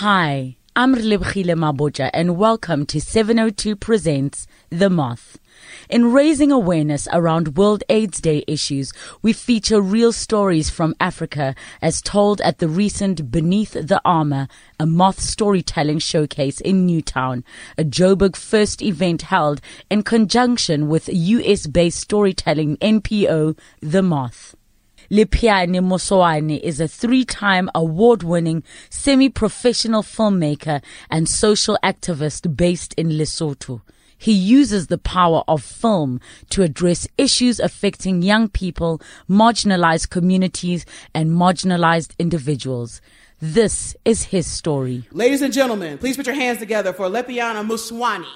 Hi, I'm Relebogile Mabotja and welcome to 702 Presents The Moth. In raising awareness around World AIDS Day issues, we feature real stories from Africa as told at the recent Beneath the Armor, a moth storytelling showcase in Newtown, a Joburg first event held in conjunction with US based storytelling NPO The Moth. Lepheana Mosooane is a three-time award-winning semi-professional filmmaker and social activist based in Lesotho. He uses the power of film to address issues affecting young people, marginalized communities, and marginalized individuals. This is his story. Ladies and gentlemen, please put your hands together for Lepheana Mosooane.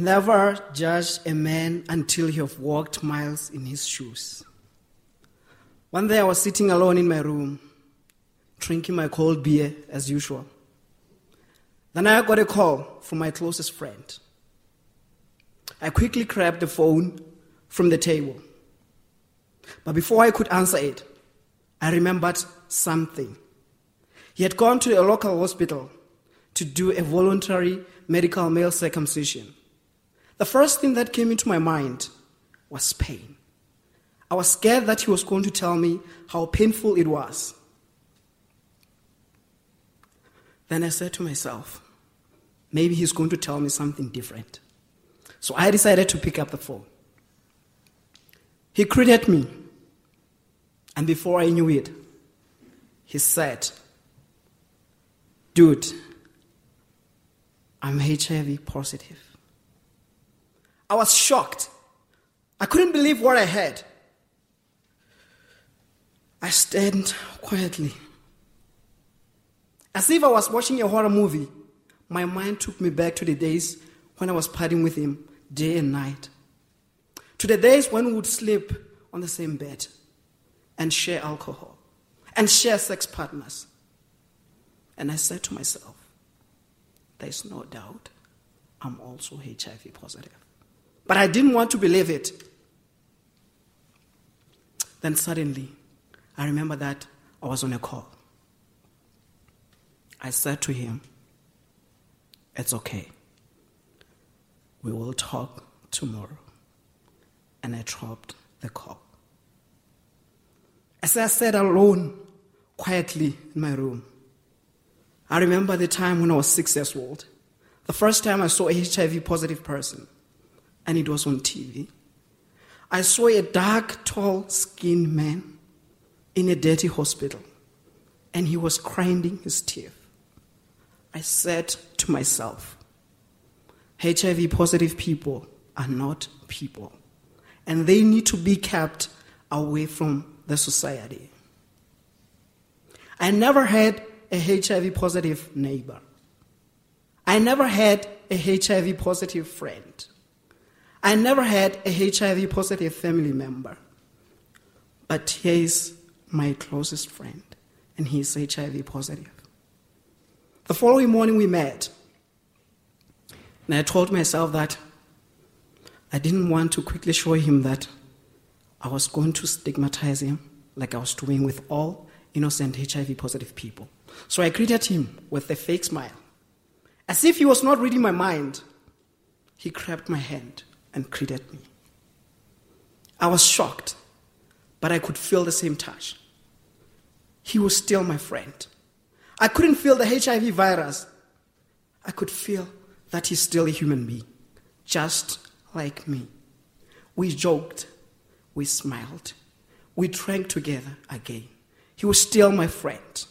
Never judge a man until you have walked miles in his shoes. One day I was sitting alone in my room, drinking my cold beer as usual. Then I got a call from my closest friend. I quickly grabbed the phone from the table. But before I could answer it, I remembered something. He had gone to a local hospital to do a voluntary medical male circumcision. The first thing that came into my mind was pain. I was scared that he was going to tell me how painful it was. Then I said to myself, maybe he's going to tell me something different. So I decided to pick up the phone. He greeted me, and before I knew it, he said, Dude, I'm HIV positive. I was shocked. I couldn't believe what I heard. I stared quietly. As if I was watching a horror movie, my mind took me back to the days when I was partying with him day and night. To the days when we would sleep on the same bed and share alcohol and share sex partners. And I said to myself, there's no doubt I'm also HIV positive. But I didn't want to believe it. Then suddenly, I remember that I was on a call. I said to him, It's okay. We will talk tomorrow. And I dropped the call. As I sat alone, quietly in my room, I remember the time when I was six years old, the first time I saw a HIV positive person and it was on TV. I saw a dark, tall, skinned man in a dirty hospital, and he was grinding his teeth. I said to myself, HIV positive people are not people, and they need to be kept away from the society. I never had a HIV positive neighbor. I never had a HIV positive friend. I never had a HIV positive family member, but he is my closest friend, and he is HIV positive. The following morning we met, and I told myself that I didn't want to quickly show him that I was going to stigmatize him like I was doing with all innocent HIV positive people. So I greeted him with a fake smile. As if he was not reading my mind, he grabbed my hand and greeted me. I was shocked, but I could feel the same touch. He was still my friend. I couldn't feel the HIV virus. I could feel that he's still a human being, just like me. We joked, we smiled, we drank together again. He was still my friend.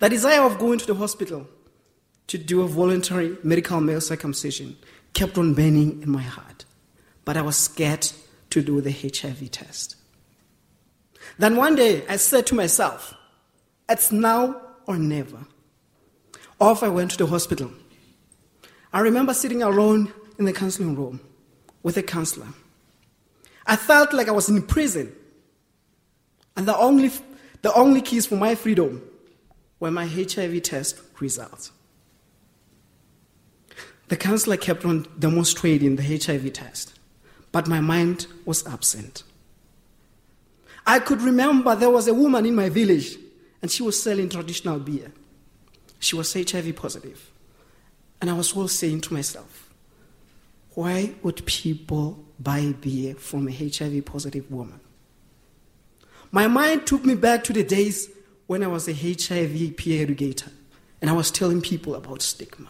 The desire of going to the hospital to do a voluntary medical male circumcision kept on burning in my heart, but I was scared to do the HIV test. Then one day I said to myself, it's now or never. Off I went to the hospital. I remember sitting alone in the counseling room with a counselor. I felt like I was in prison. And the only, the only keys for my freedom were my HIV test results. The counselor kept on demonstrating the HIV test, but my mind was absent. I could remember there was a woman in my village and she was selling traditional beer. She was HIV positive. And I was all saying to myself, why would people buy beer from a HIV positive woman? My mind took me back to the days when I was a HIV peer educator and I was telling people about stigma.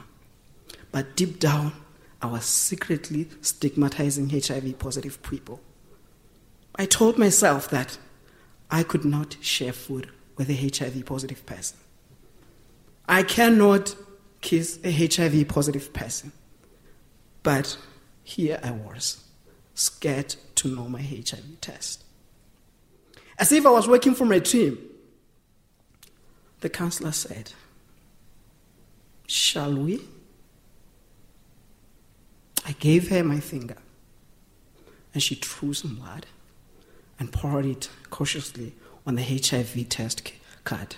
But deep down, I was secretly stigmatizing HIV positive people. I told myself that I could not share food with a HIV positive person. I cannot kiss a HIV positive person. But here I was, scared to know my HIV test. As if I was working for my team, the counselor said, Shall we? I gave her my finger, and she drew some blood and poured it cautiously on the HIV test card.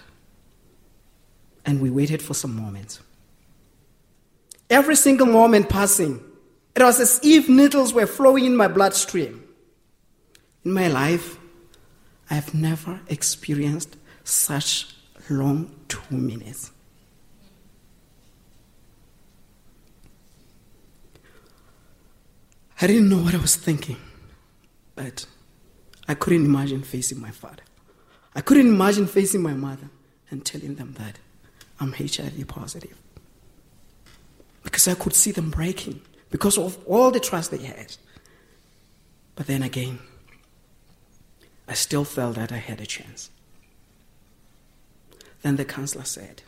And we waited for some moments. Every single moment passing, it was as if needles were flowing in my bloodstream. In my life, I have never experienced such long two minutes. I didn't know what I was thinking, but I couldn't imagine facing my father. I couldn't imagine facing my mother and telling them that I'm HIV positive. Because I could see them breaking because of all the trust they had. But then again, I still felt that I had a chance. Then the counselor said,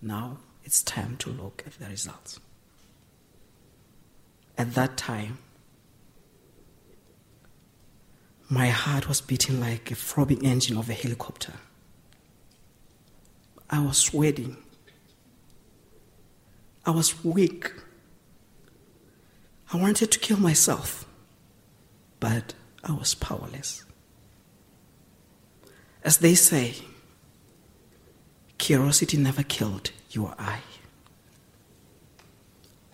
Now it's time to look at the results. At that time, my heart was beating like a throbbing engine of a helicopter. I was sweating. I was weak. I wanted to kill myself, but I was powerless. As they say, curiosity never killed your eye.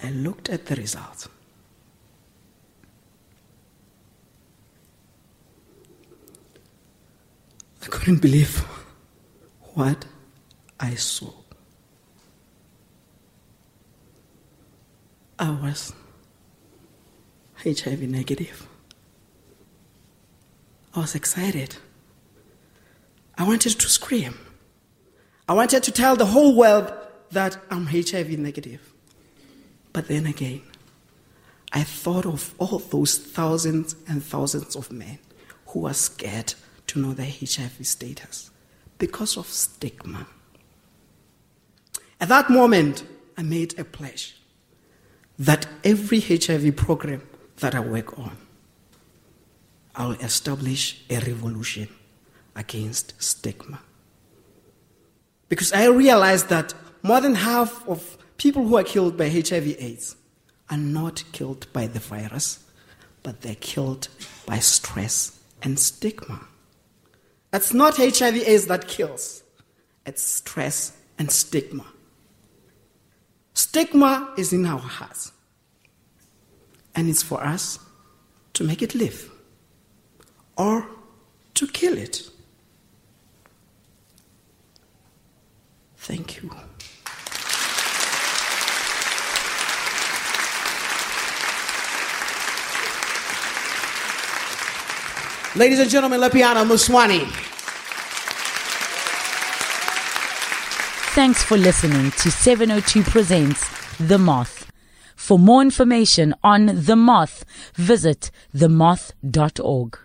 I looked at the results. I couldn't believe what I saw. I was HIV negative. I was excited. I wanted to scream. I wanted to tell the whole world that I'm HIV negative. But then again, I thought of all those thousands and thousands of men who are scared to know their HIV status because of stigma. At that moment, I made a pledge that every HIV program that I work on, I'll establish a revolution against stigma. Because I realized that more than half of people who are killed by HIV/AIDS are not killed by the virus, but they're killed by stress and stigma. It's not HIV/AIDS that kills, it's stress and stigma. Stigma is in our hearts, and it's for us to make it live or to kill it. Thank you. Ladies and gentlemen, Lepheana Mosooane. Thanks for listening to 702 Presents The Moth. For more information on The Moth, visit themoth.org.